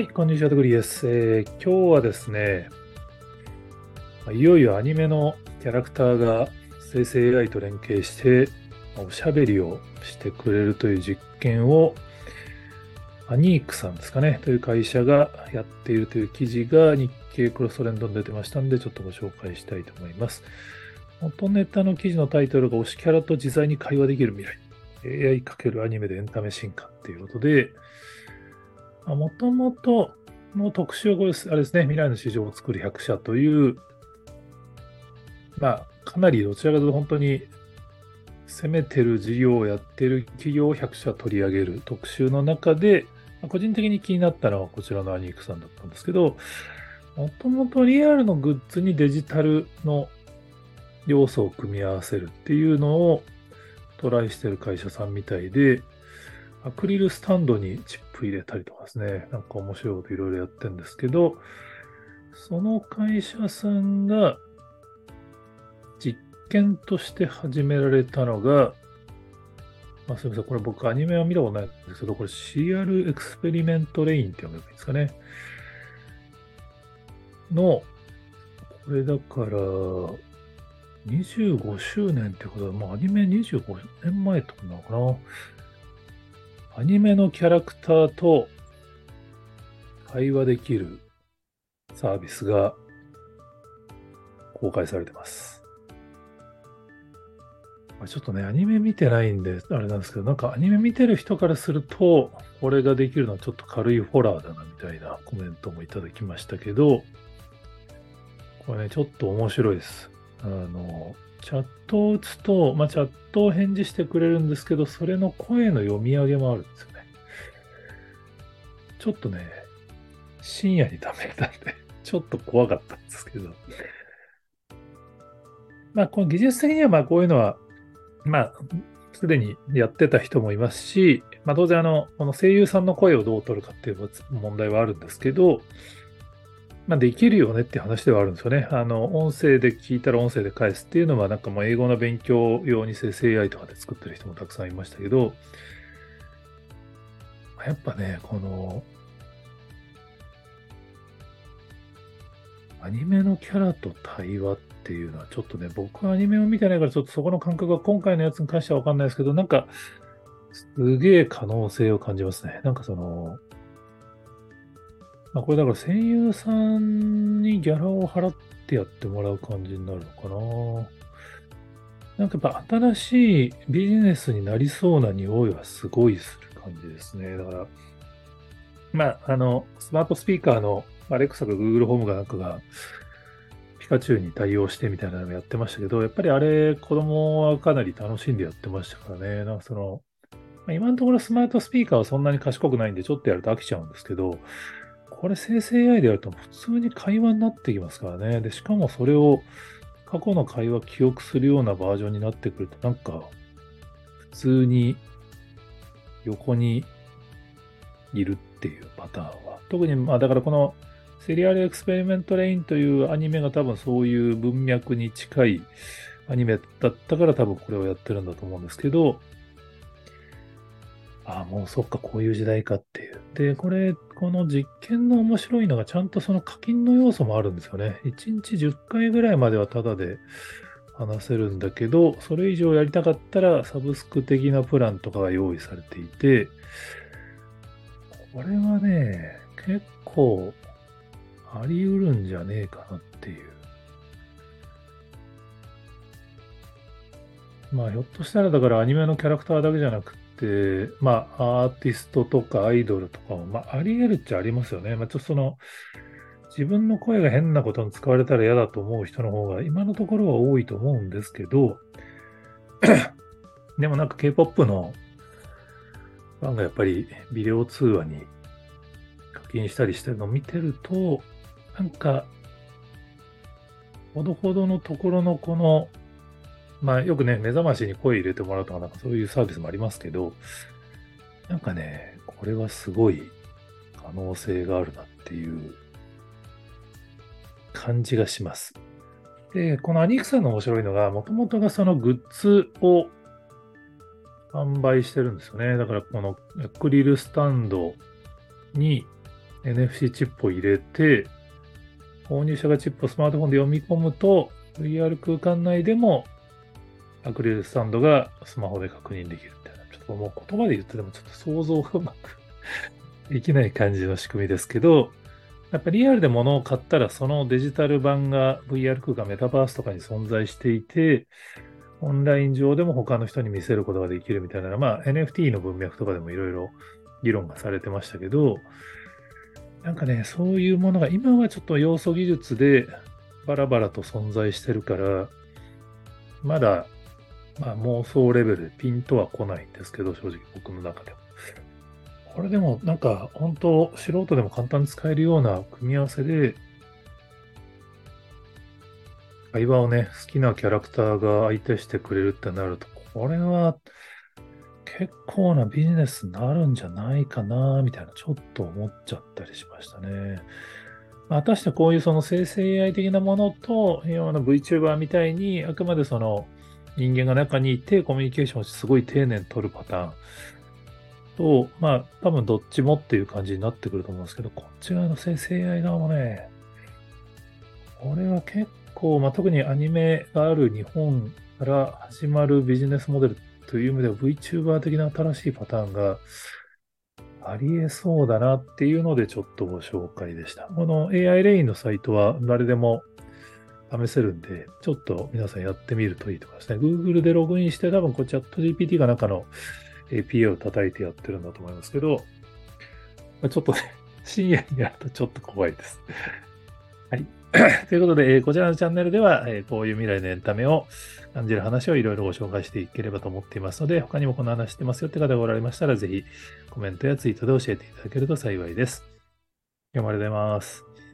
はい、こんにちは、とぐりです、えー今日はですね、いよいよアニメのキャラクターが生成 AI と連携して、おしゃべりをしてくれるという実験を、アニークさんですかね、という会社がやっているという記事が日経クロストレンドに出てましたんで、ちょっとご紹介したいと思います。元ネタの記事のタイトルが推しキャラと自在に会話できる未来。AI× アニメでエンタメ進化っていうことで、もともとの特集はこれ、あれですね、未来の市場を作る100社という、まあ、かなりどちらかというと本当に攻めてる事業をやってる企業を100社取り上げる特集の中で、個人的に気になったのはこちらのアニークさんだったんですけど、もともとリアルのグッズにデジタルの要素を組み合わせるっていうのをトライしてる会社さんみたいで、アクリルスタンドにチップ入れたりとかですね、なんか面白いこといろいろやってるんですけど、その会社さんが実験として始められたのが、まあ、すみません、これ僕アニメは見たことないんですけど、これ CR エクスペリメントレインって読めばいいんですかね。の、これだから、25周年ってことは、もうアニメ25年前とかなのかな。アニメのキャラクターと会話できるサービスが公開されてます。まちょっとね、アニメ見てないんで、あれなんですけど、なんかアニメ見てる人からすると、これができるのはちょっと軽いホラーだなみたいなコメントもいただきましたけど、これね、ちょっと面白いです。あの、チャットを打つと、まあ、チャットを返事してくれるんですけど、それの声の読み上げもあるんですよね。ちょっとね、深夜にダメたんで、ちょっと怖かったんですけど。まあ、この技術的には、まあ、こういうのは、まあ、すでにやってた人もいますし、まあ、当然、あの、この声優さんの声をどう取るかっていう問題はあるんですけど、まあ、できるよねって話ではあるんですよね。あの、音声で聞いたら音声で返すっていうのは、なんかもう英語の勉強用に生成 AI とかで作ってる人もたくさんいましたけど、やっぱね、この、アニメのキャラと対話っていうのはちょっとね、僕はアニメを見てないからちょっとそこの感覚が今回のやつに関してはわかんないですけど、なんか、すげえ可能性を感じますね。なんかその、まあ、これだから声優さんにギャラを払ってやってもらう感じになるのかな。なんかやっぱ新しいビジネスになりそうな匂いはすごいする感じですね。だから、まあ、あの、スマートスピーカーのアレクサか Google ホームかなんかがピカチュウに対応してみたいなのやってましたけど、やっぱりあれ、子供はかなり楽しんでやってましたからね。なんかその、ま今のところスマートスピーカーはそんなに賢くないんで、ちょっとやると飽きちゃうんですけど、これ生成 AI でやると普通に会話になってきますからね。で、しかもそれを過去の会話記憶するようなバージョンになってくると、なんか普通に横にいるっていうパターンは。特に、まあだからこの serial experiments lain というアニメが多分そういう文脈に近いアニメだったから多分これをやってるんだと思うんですけど、ああ、もうそっか、こういう時代かっていう。で、これ、この実験の面白いのが、ちゃんとその課金の要素もあるんですよね。1日10回ぐらいまではタダで話せるんだけど、それ以上やりたかったら、サブスク的なプランとかが用意されていて、これはね、結構あり得るんじゃねえかなっていう。まあ、ひょっとしたらだからアニメのキャラクターだけじゃなくて、まあ、アーティストとかアイドルとかも、まあ、あり得るっちゃありますよね。まあ、ちょっとその、自分の声が変なことに使われたら嫌だと思う人の方が今のところは多いと思うんですけど、でもなんか K-POP のファンがやっぱりビデオ通話に課金したりしてるのを見てると、なんか、ほどほどのところのこの、まあよくね、目覚ましに声入れてもらうとかなんかそういうサービスもありますけど、なんかね、これはすごい可能性があるなっていう感じがします。で、このアニクさんの面白いのが、もともとがそのグッズを販売してるんですよね。だからこのアクリルスタンドに NFC チップを入れて、購入者がチップをスマートフォンで読み込むと、VR 空間内でもアクリルスタンドがスマホで確認できるみたいな。ちょっともう言葉で言っててもちょっと想像がうまく できない感じの仕組みですけど、やっぱリアルで物を買ったらそのデジタル版が VR 空間メタバースとかに存在していて、オンライン上でも他の人に見せることができるみたいな、まあ NFT の文脈とかでもいろいろ議論がされてましたけど、なんかね、そういうものが今はちょっと要素技術でバラバラと存在してるから、まだ、まあ、妄想レベルでピンとは来ないんですけど、正直僕の中でも。これでもなんか本当素人でも簡単に使えるような組み合わせで、会話をね、好きなキャラクターが相手してくれるってなると、これは結構なビジネスになるんじゃないかな、みたいな、ちょっと思っちゃったりしましたね。果たしてこういうその生成 AI 的なものと、今の VTuber みたいに、あくまでその人間が中にいてコミュニケーションをすごい丁寧に取るパターンと、まあ多分どっちもっていう感じになってくると思うんですけど、こっち側の生成 AI 側もね、これは結構、まあ、特にアニメがある日本から始まるビジネスモデルという意味では VTuber 的な新しいパターンがありえそうだなっていうのでちょっとご紹介でした。この AI レインのサイトは誰でも試せるんで、ちょっと皆さんやってみるといいと思いますね。Google でログインして多分こうチャット GPT が中の APA を叩いてやってるんだと思いますけど、ちょっとね、深夜にやるとちょっと怖いです。はい。ということで、えこちらのチャンネルでは、えこういう未来のエンタメを感じる話をいろいろご紹介していければと思っていますので、他にもこの話してますよって方がおられましたら、ぜひコメントやツイートで教えていただけると幸いです。今日もありがとうございます。